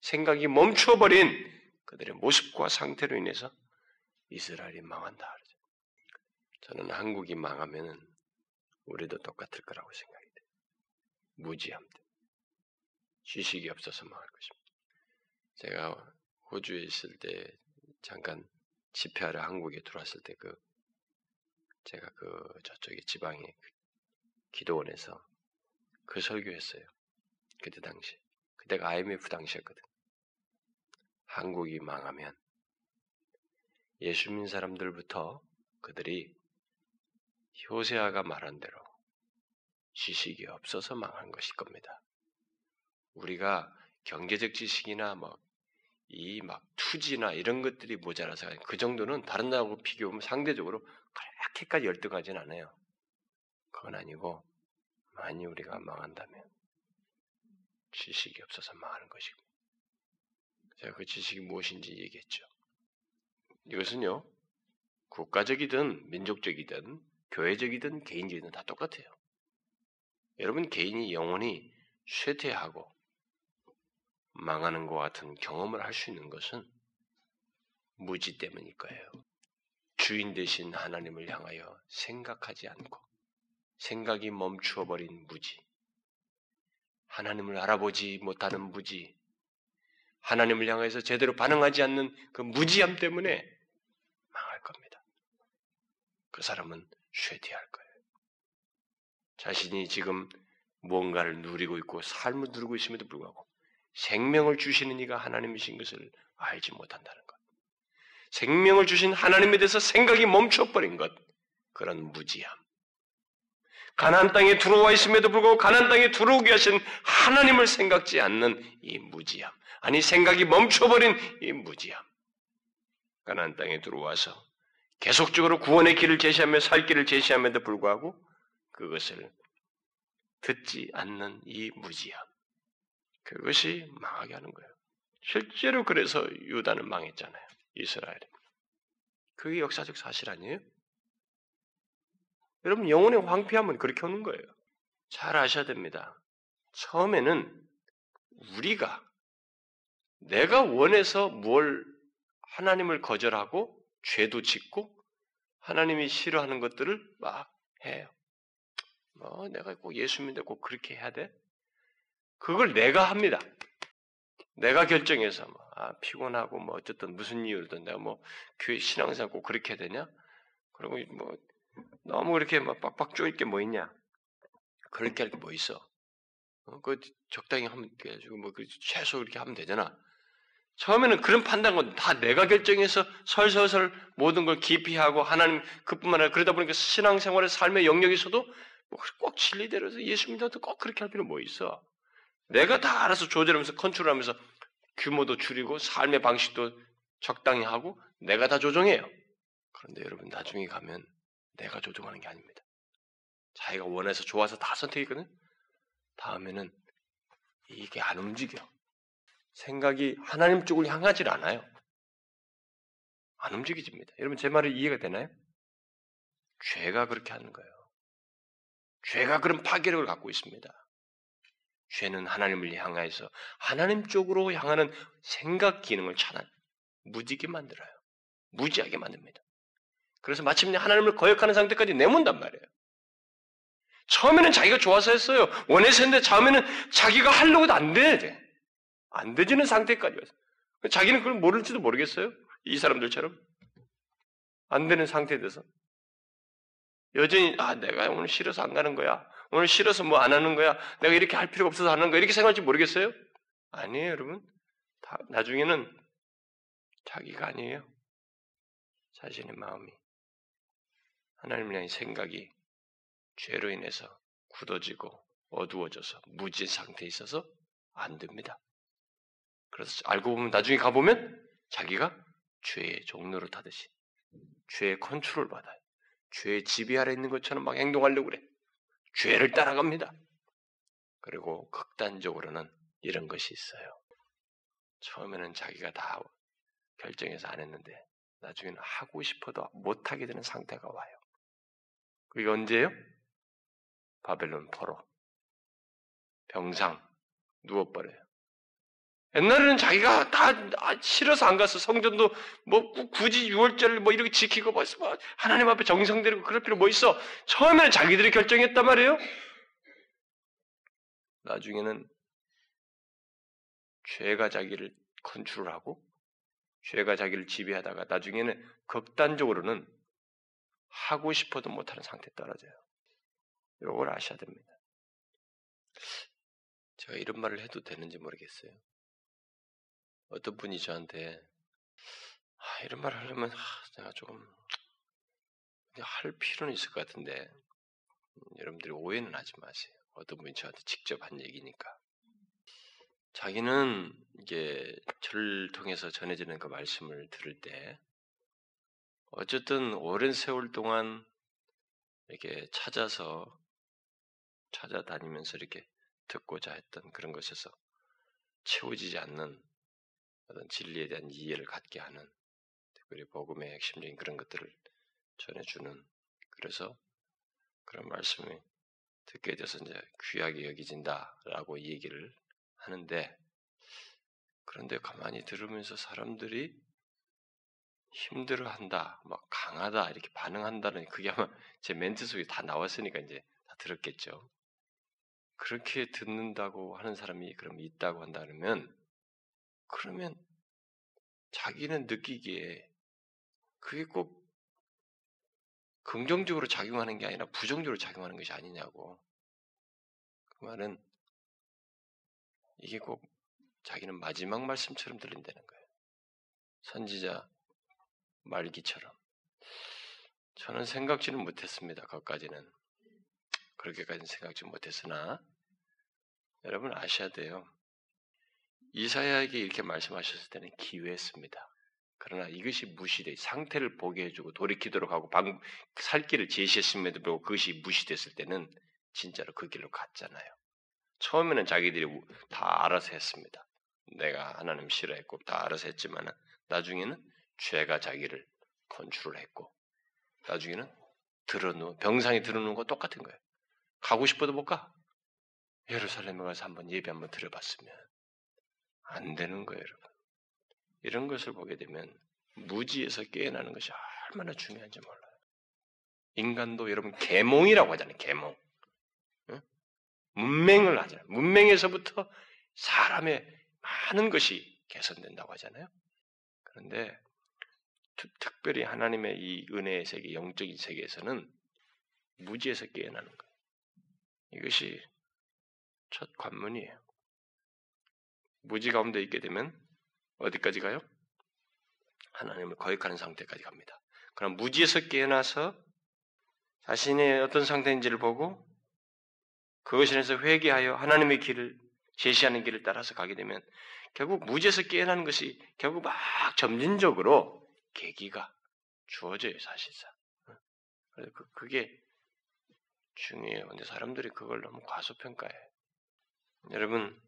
A: 생각이 멈춰버린 그들의 모습과 상태로 인해서 이스라엘이 망한다. 저는 한국이 망하면은 우리도 똑같을 거라고 생각이 돼요. 무지함 때. 지식이 없어서 망할 것입니다. 제가 호주에 있을 때 잠깐 집회하러 한국에 들어왔을 때 그 제가 그 저쪽에 지방에 그 기도원에서 그 설교했어요. 그때 당시. 그때가 IMF 당시였거든. 한국이 망하면 예수 믿는 사람들부터 그들이 효세아가 말한 대로 지식이 없어서 망한 것일 겁니다. 우리가 경제적 지식이나 뭐 이막 투지나 이런 것들이 모자라서 그 정도는 다른 나라하고 비교하면 상대적으로 그렇게까지 열등하진 않아요. 그건 아니고 만이 우리가 망한다면 지식이 없어서 망하는 것이고 제가 그 지식이 무엇인지 얘기했죠. 이것은요 국가적이든 민족적이든 교회적이든 개인적이든 다 똑같아요. 여러분 개인이 영원히 쇠퇴하고 망하는 것 같은 경험을 할 수 있는 것은 무지 때문일 거예요. 주인 대신 하나님을 향하여 생각하지 않고 생각이 멈추어 버린 무지. 하나님을 알아보지 못하는 무지. 하나님을 향해서 제대로 반응하지 않는 그 무지함 때문에 망할 겁니다. 그 사람은 쇠퇴할 거예요. 자신이 지금 무언가를 누리고 있고 삶을 누리고 있음에도 불구하고 생명을 주시는 이가 하나님이신 것을 알지 못한다는 것. 생명을 주신 하나님에 대해서 생각이 멈춰버린 것. 그런 무지함. 가나안 땅에 들어와 있음에도 불구하고 가나안 땅에 들어오게 하신 하나님을 생각지 않는 이 무지함. 아니 생각이 멈춰버린 이 무지함. 가나안 땅에 들어와서 계속적으로 구원의 길을 제시하며 살 길을 제시함에도 불구하고 그것을 듣지 않는 이 무지함. 그것이 망하게 하는 거예요. 실제로 그래서 유다는 망했잖아요. 이스라엘이. 그게 역사적 사실 아니에요? 여러분 영혼의 황폐함은 그렇게 오는 거예요. 잘 아셔야 됩니다. 처음에는 우리가 내가 원해서 뭘 하나님을 거절하고 죄도 짓고 하나님이 싫어하는 것들을 막 해요. 뭐 내가 꼭 예수 믿는데 꼭 그렇게 해야 돼? 그걸 내가 합니다. 내가 결정해서 뭐, 아, 피곤하고 뭐 어쨌든 무슨 이유로든 내가 뭐 교회 신앙생활 꼭 그렇게 해야 되냐? 그리고 뭐 너무 그렇게 막 빡빡 쪼일 게 뭐 있냐? 그렇게 할 게 뭐 있어? 어, 그 적당히 하면 돼가지고 뭐 그 최소 이렇게 하면 되잖아. 처음에는 그런 판단은 다 내가 결정해서 설설설 모든 걸 기피하고 하나님 그뿐만 아니라 그러다 보니까 신앙생활의 삶의 영역에서도 뭐 꼭 진리대로서 예수 믿어도 꼭 그렇게 할 필요 뭐 있어? 내가 다 알아서 조절하면서 컨트롤하면서 규모도 줄이고 삶의 방식도 적당히 하고 내가 다 조정해요. 그런데 여러분 나중에 가면 내가 조정하는 게 아닙니다. 자기가 원해서 좋아서 다 선택했거든. 다음에는 이게 안 움직여. 생각이 하나님 쪽을 향하지 않아요. 안 움직여집니다. 여러분 제 말이 이해가 되나요? 죄가 그렇게 하는 거예요. 죄가 그런 파괴력을 갖고 있습니다. 죄는 하나님을 향하여서 하나님 쪽으로 향하는 생각 기능을 차단, 무지게 만들어요. 무지하게 만듭니다. 그래서 마침내 하나님을 거역하는 상태까지 내몬단 말이에요. 처음에는 자기가 좋아서 했어요. 원해서 했는데 처음에는 자기가 하려고도 안 돼. 안 되지는 상태까지 왔어요. 자기는 그걸 모를지도 모르겠어요. 이 사람들처럼. 안 되는 상태에 대해서. 여전히, 아, 내가 오늘 싫어서 안 가는 거야. 오늘 싫어서 뭐 안 하는 거야. 내가 이렇게 할 필요가 없어서 하는 거야. 이렇게 생각할지 모르겠어요? 아니에요, 여러분. 다, 나중에는 자기가 아니에요. 자신의 마음이. 하나님을 향해 생각이 죄로 인해서 굳어지고 어두워져서 무지 상태에 있어서 안 됩니다. 그래서 알고 보면 나중에 가보면 자기가 죄의 종로를 타듯이 죄의 컨트롤 받아요. 죄의 지배 아래 있는 것처럼 막 행동하려고 그래. 죄를 따라갑니다. 그리고 극단적으로는 이런 것이 있어요. 처음에는 자기가 다 결정해서 안 했는데 나중에는 하고 싶어도 못하게 되는 상태가 와요. 그게 언제예요? 바벨론 포로. 병상. 누워버려요. 옛날에는 자기가 다 아, 싫어서 안 갔어. 성전도 뭐 굳이 6월절 뭐 이렇게 지키고 뭐 하나님 앞에 정성들이고 그럴 필요 뭐 있어. 처음에는 자기들이 결정했단 말이에요. 나중에는 죄가 자기를 컨트롤하고 죄가 자기를 지배하다가 나중에는 극단적으로는 하고 싶어도 못하는 상태에 떨어져요. 이걸 아셔야 됩니다. 제가 이런 말을 해도 되는지 모르겠어요. 어떤 분이 저한테 아, 이런 말을 하려면 아, 내가 조금 할 필요는 있을 것 같은데 음, 여러분들이 오해는 하지 마세요. 어떤 분이 저한테 직접 한 얘기니까. 자기는 이게 저를 통해서 전해지는 그 말씀을 들을 때 어쨌든 오랜 세월 동안 이렇게 찾아서 찾아다니면서 이렇게 듣고자 했던 그런 것에서 채워지지 않는 어떤 진리에 대한 이해를 갖게 하는 특별히 복음의 핵심적인 그런 것들을 전해주는 그래서 그런 말씀이 듣게 돼서 이제 귀하게 여기진다라고 얘기를 하는데 그런데 가만히 들으면서 사람들이 힘들어한다, 막 강하다 이렇게 반응한다는 그게 아마 제 멘트 속에 다 나왔으니까 이제 다 들었겠죠. 그렇게 듣는다고 하는 사람이 그럼 있다고 한다면 그러면 자기는 느끼기에 그게 꼭 긍정적으로 작용하는 게 아니라 부정적으로 작용하는 것이 아니냐고. 그 말은 이게 꼭 자기는 마지막 말씀처럼 들린다는 거예요. 선지자 말기처럼. 저는 생각지는 못했습니다. 거기까지는. 그렇게까지는 생각지 못했으나 여러분 아셔야 돼요. 이사야에게 이렇게 말씀하셨을 때는 기회했습니다. 그러나 이것이 무시돼 상태를 보게 해주고 돌이키도록 하고 방, 살 길을 제시했음에도 불구하고 그것이 무시됐을 때는 진짜로 그 길로 갔잖아요. 처음에는 자기들이 다 알아서 했습니다. 내가 하나님 싫어했고 다 알아서 했지만 나중에는 죄가 자기를 컨트롤했고 나중에는 들어누 병상에 들어누는 거 똑같은 거예요. 가고 싶어도 못 가. 예루살렘에 가서 한번 예배 한번 들어봤으면 안 되는 거예요, 여러분. 이런 것을 보게 되면 무지에서 깨어나는 것이 얼마나 중요한지 몰라요. 인간도 여러분 계몽이라고 하잖아요. 계몽. 응? 문맹을 하잖아요. 문맹에서부터 사람의 많은 것이 개선된다고 하잖아요. 그런데 특 별히 하나님의 이 은혜의 세계, 영적인 세계에서는 무지에서 깨어나는 거예요. 이것이 첫 관문이에요. 무지 가운데 있게 되면 어디까지 가요? 하나님을 거역하는 상태까지 갑니다. 그럼 무지에서 깨어나서 자신의 어떤 상태인지를 보고 그것에 대해서 회개하여 하나님의 길을 제시하는 길을 따라서 가게 되면 결국 무지에서 깨어나는 것이 결국 막 점진적으로 계기가 주어져요 사실상. 그래서 그, 그게 중요해요. 근데 사람들이 그걸 너무 과소평가해. 여러분,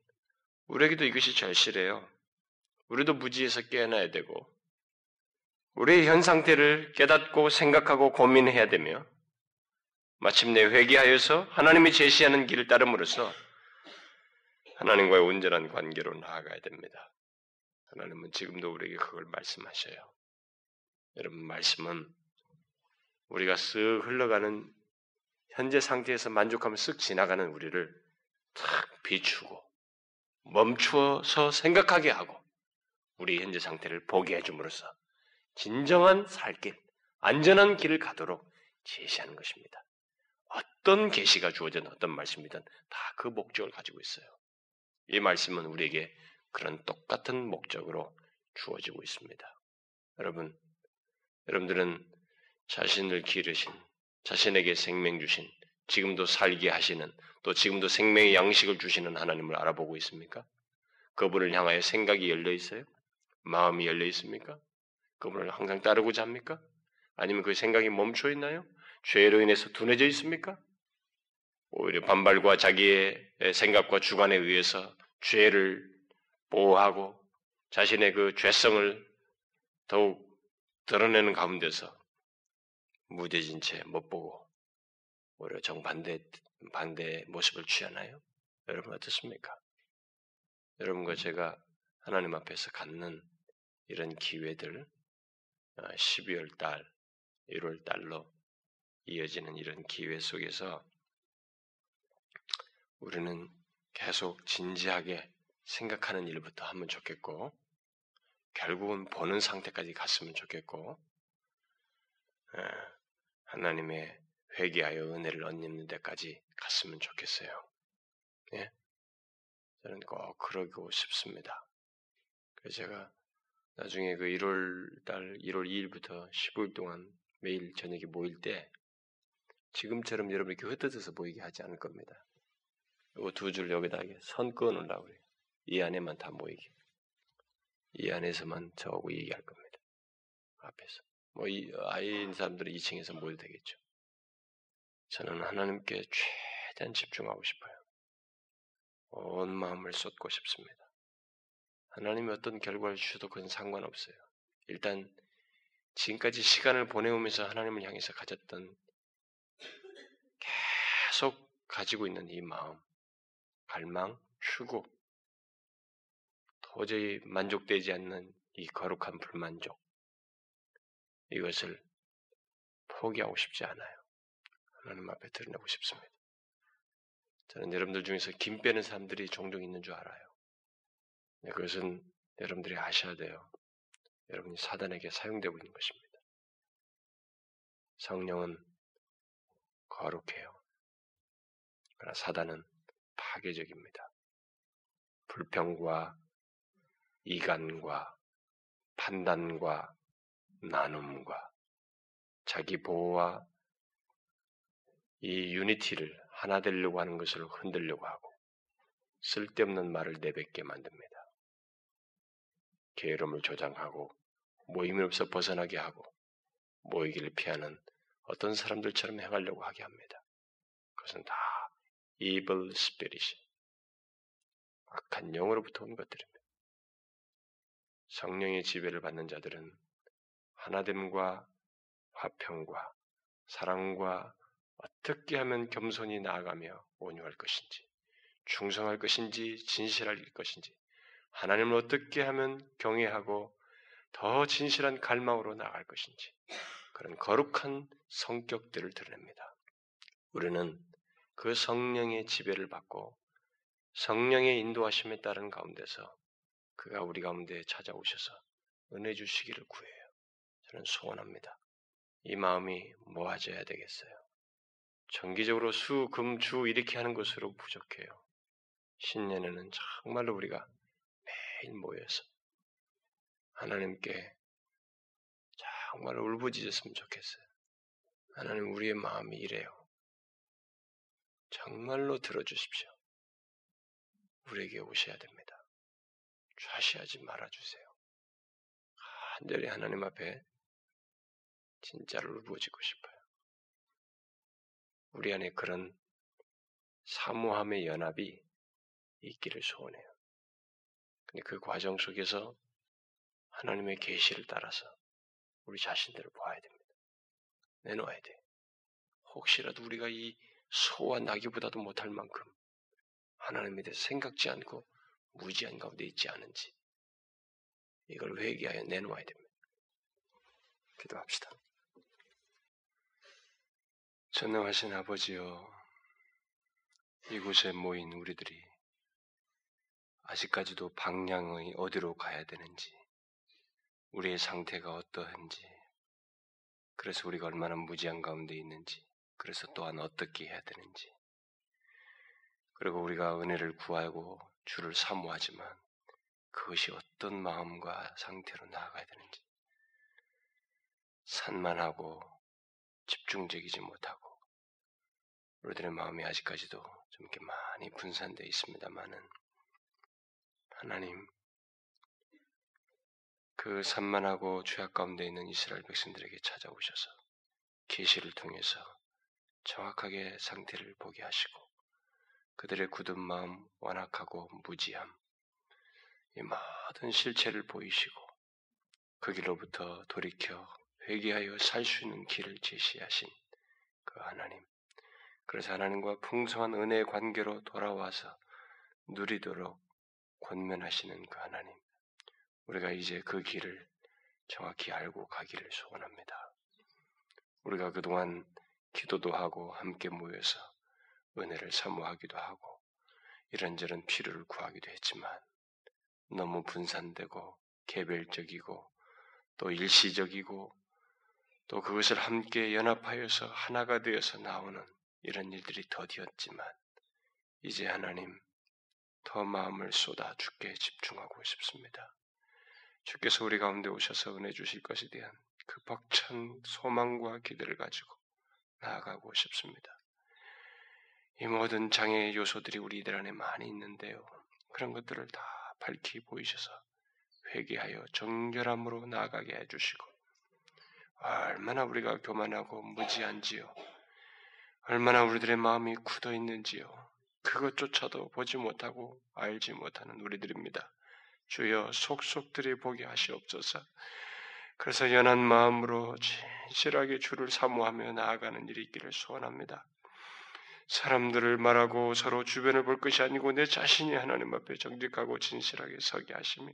A: 우리에게도 이것이 절실해요. 우리도 무지에서 깨어나야 되고, 우리의 현 상태를 깨닫고 생각하고 고민해야 되며, 마침내 회개하여서 하나님이 제시하는 길을 따름으로써 하나님과의 온전한 관계로 나아가야 됩니다. 하나님은 지금도 우리에게 그걸 말씀하셔요. 여러분, 말씀은 우리가 쓱 흘러가는 현재 상태에서 만족하면 쓱 지나가는 우리를 탁 비추고 멈추어서 생각하게 하고 우리 현재 상태를 보게 해줌으로써 진정한 살길, 안전한 길을 가도록 제시하는 것입니다. 어떤 계시가 주어진 어떤 말씀이든 다 그 목적을 가지고 있어요. 이 말씀은 우리에게 그런 똑같은 목적으로 주어지고 있습니다. 여러분, 여러분들은 자신을 기르신 자신에게 생명 주신, 지금도 살게 하시는, 또 지금도 생명의 양식을 주시는 하나님을 알아보고 있습니까? 그분을 향하여 생각이 열려 있어요? 마음이 열려 있습니까? 그분을 항상 따르고자 합니까? 아니면 그 생각이 멈춰 있나요? 죄로 인해서 둔해져 있습니까? 오히려 반발과 자기의 생각과 주관에 의해서 죄를 보호하고 자신의 그 죄성을 더욱 드러내는 가운데서 무뎌진 채 못 보고 오히려 정반대 반대의 모습을 취하나요? 여러분 어떻습니까? 여러분과 제가 하나님 앞에서 갖는 이런 기회들 12월 어, 달, 1월 달로 이어지는 이런 기회 속에서 우리는 계속 진지하게 생각하는 일부터 하면 좋겠고, 결국은 보는 상태까지 갔으면 좋겠고, 하나님의 회개하여 은혜를 얻는 데까지 갔으면 좋겠어요. 예? 저는 꼭 그러고 싶습니다. 그래서 제가 나중에 그 1월 달 1월 2일부터 15일 동안 매일 저녁에 모일 때 지금처럼 여러분 이렇게 흩어져서 모이게 하지 않을 겁니다. 이거 두 줄 여기다 선 끊으려고 그래요. 이 안에만 다 모이게. 이 안에서만 저하고 얘기할 겁니다. 앞에서. 뭐, 이, 아이인 사람들은 2층에서 모여도 되겠죠. 저는 하나님께 최대한 집중하고 싶어요. 온 마음을 쏟고 싶습니다. 하나님이 어떤 결과를 주셔도 그건 상관없어요. 일단 지금까지 시간을 보내오면서 하나님을 향해서 가졌던 계속 가지고 있는 이 마음, 갈망, 추구, 도저히 만족되지 않는 이 거룩한 불만족, 이것을 포기하고 싶지 않아요. 하나님 앞에 드러내고 싶습니다. 저는 여러분들 중에서 김 빼는 사람들이 종종 있는 줄 알아요. 네, 그것은 여러분들이 아셔야 돼요. 여러분이 사단에게 사용되고 있는 것입니다. 성령은 거룩해요. 그러나 사단은 파괴적입니다. 불평과 이간과 판단과 나눔과 자기 보호와 이 유니티를 하나 되려고 하는 것을 흔들려고 하고 쓸데없는 말을 내뱉게 만듭니다. 게으름을 조장하고 모임으로서 벗어나게 하고 모이기를 피하는 어떤 사람들처럼 행하려고 하게 합니다. 그것은 다 evil spirit, 악한 영으로부터 온 것들입니다. 성령의 지배를 받는 자들은 하나됨과 화평과 사랑과 어떻게 하면 겸손히 나아가며 온유할 것인지, 충성할 것인지, 진실할 것인지, 하나님을 어떻게 하면 경외하고 더 진실한 갈망으로 나아갈 것인지, 그런 거룩한 성격들을 드러냅니다. 우리는 그 성령의 지배를 받고 성령의 인도하심에 따른 가운데서 그가 우리 가운데 찾아오셔서 은혜 주시기를 구해요. 저는 소원합니다. 이 마음이 모아져야 되겠어요. 정기적으로 수, 금, 주 이렇게 하는 것으로 부족해요. 신년에는 정말로 우리가 매일 모여서 하나님께 정말 울부짖었으면 좋겠어요. 하나님 우리의 마음이 이래요. 정말로 들어주십시오. 우리에게 오셔야 됩니다. 좌시하지 말아주세요. 간절히 하나님 앞에 진짜로 울부짖고 싶어요. 우리 안에 그런 사모함의 연합이 있기를 소원해요. 근데 그 과정 속에서 하나님의 계시를 따라서 우리 자신들을 봐야 됩니다. 내놓아야 돼. 혹시라도 우리가 이 소와 나기보다도 못할 만큼 하나님에 대해서 생각지 않고 무지한 가운데 있지 않은지 이걸 회개하여 내놓아야 됩니다. 기도합시다. 전능하신 아버지여, 이곳에 모인 우리들이 아직까지도 방향의 어디로 가야 되는지, 우리의 상태가 어떠한지, 그래서 우리가 얼마나 무지한 가운데 있는지, 그래서 또한 어떻게 해야 되는지, 그리고 우리가 은혜를 구하고 주를 사모하지만 그것이 어떤 마음과 상태로 나아가야 되는지, 산만하고 집중적이지 못하고, 우리들의 마음이 아직까지도 좀 이렇게 많이 분산되어 있습니다만은 하나님 그 산만하고 죄악 가운데 있는 이스라엘 백성들에게 찾아오셔서 계시를 통해서 정확하게 상태를 보게 하시고 그들의 굳은 마음, 완악하고 무지함, 이 모든 실체를 보이시고 그 길로부터 돌이켜 회개하여 살 수 있는 길을 제시하신 그 하나님. 그래서 하나님과 풍성한 은혜의 관계로 돌아와서 누리도록 권면하시는 그 하나님. 우리가 이제 그 길을 정확히 알고 가기를 소원합니다. 우리가 그동안 기도도 하고 함께 모여서 은혜를 사모하기도 하고 이런저런 필요를 구하기도 했지만 너무 분산되고 개별적이고 또 일시적이고 또 그것을 함께 연합하여서 하나가 되어서 나오는 이런 일들이 더디었지만 이제 하나님 더 마음을 쏟아 주께 집중하고 싶습니다. 주께서 우리 가운데 오셔서 은혜 주실 것에 대한 그 벅찬 소망과 기대를 가지고 나아가고 싶습니다. 이 모든 장애 요소들이 우리들 안에 많이 있는데요. 그런 것들을 다 밝히 보이셔서 회개하여 정결함으로 나아가게 해주시고 얼마나 우리가 교만하고 무지한지요. 얼마나 우리들의 마음이 굳어 있는지요. 그것조차도 보지 못하고 알지 못하는 우리들입니다. 주여 속속들이 보게 하시옵소서. 그래서 연한 마음으로 진실하게 주를 사모하며 나아가는 일이 있기를 소원합니다. 사람들을 말하고 서로 주변을 볼 것이 아니고 내 자신이 하나님 앞에 정직하고 진실하게 서게 하시며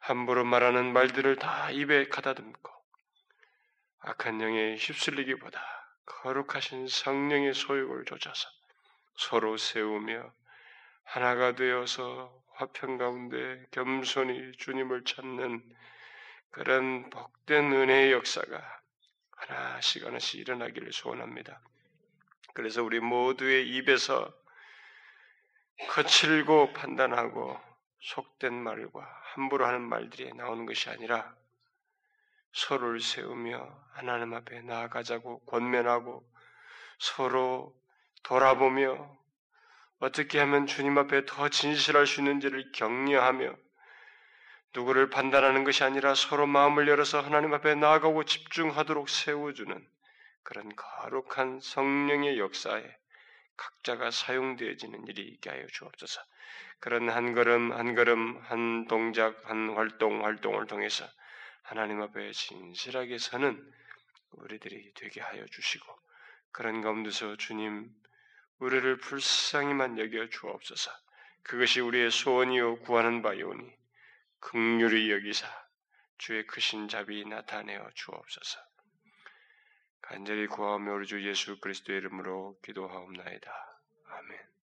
A: 함부로 말하는 말들을 다 입에 가다듬고 악한 영에 휩쓸리기보다 거룩하신 성령의 소욕을 좇아서 서로 세우며 하나가 되어서 화평 가운데 겸손히 주님을 찾는 그런 복된 은혜의 역사가 하나씩 하나씩 일어나기를 소원합니다. 그래서 우리 모두의 입에서 거칠고 판단하고 속된 말과 함부로 하는 말들이 나오는 것이 아니라 서로를 세우며 하나님 앞에 나아가자고 권면하고 서로 돌아보며 어떻게 하면 주님 앞에 더 진실할 수 있는지를 격려하며 누구를 판단하는 것이 아니라 서로 마음을 열어서 하나님 앞에 나아가고 집중하도록 세워주는 그런 거룩한 성령의 역사에 각자가 사용되어지는 일이 있게 하여 주옵소서. 그런 한 걸음 한 걸음 한 동작 한 활동 활동을 통해서 하나님 앞에 진실하게 서는 우리들이 되게 하여 주시고 그런 가운데서 주님 우리를 불쌍히만 여겨 주옵소서. 그것이 우리의 소원이요 구하는 바이오니 극률이 여기사 주의 크신 자비 나타내어 주옵소서. 간절히 구하며 우리 주 예수 그리스도의 이름으로 기도하옵나이다. 아멘.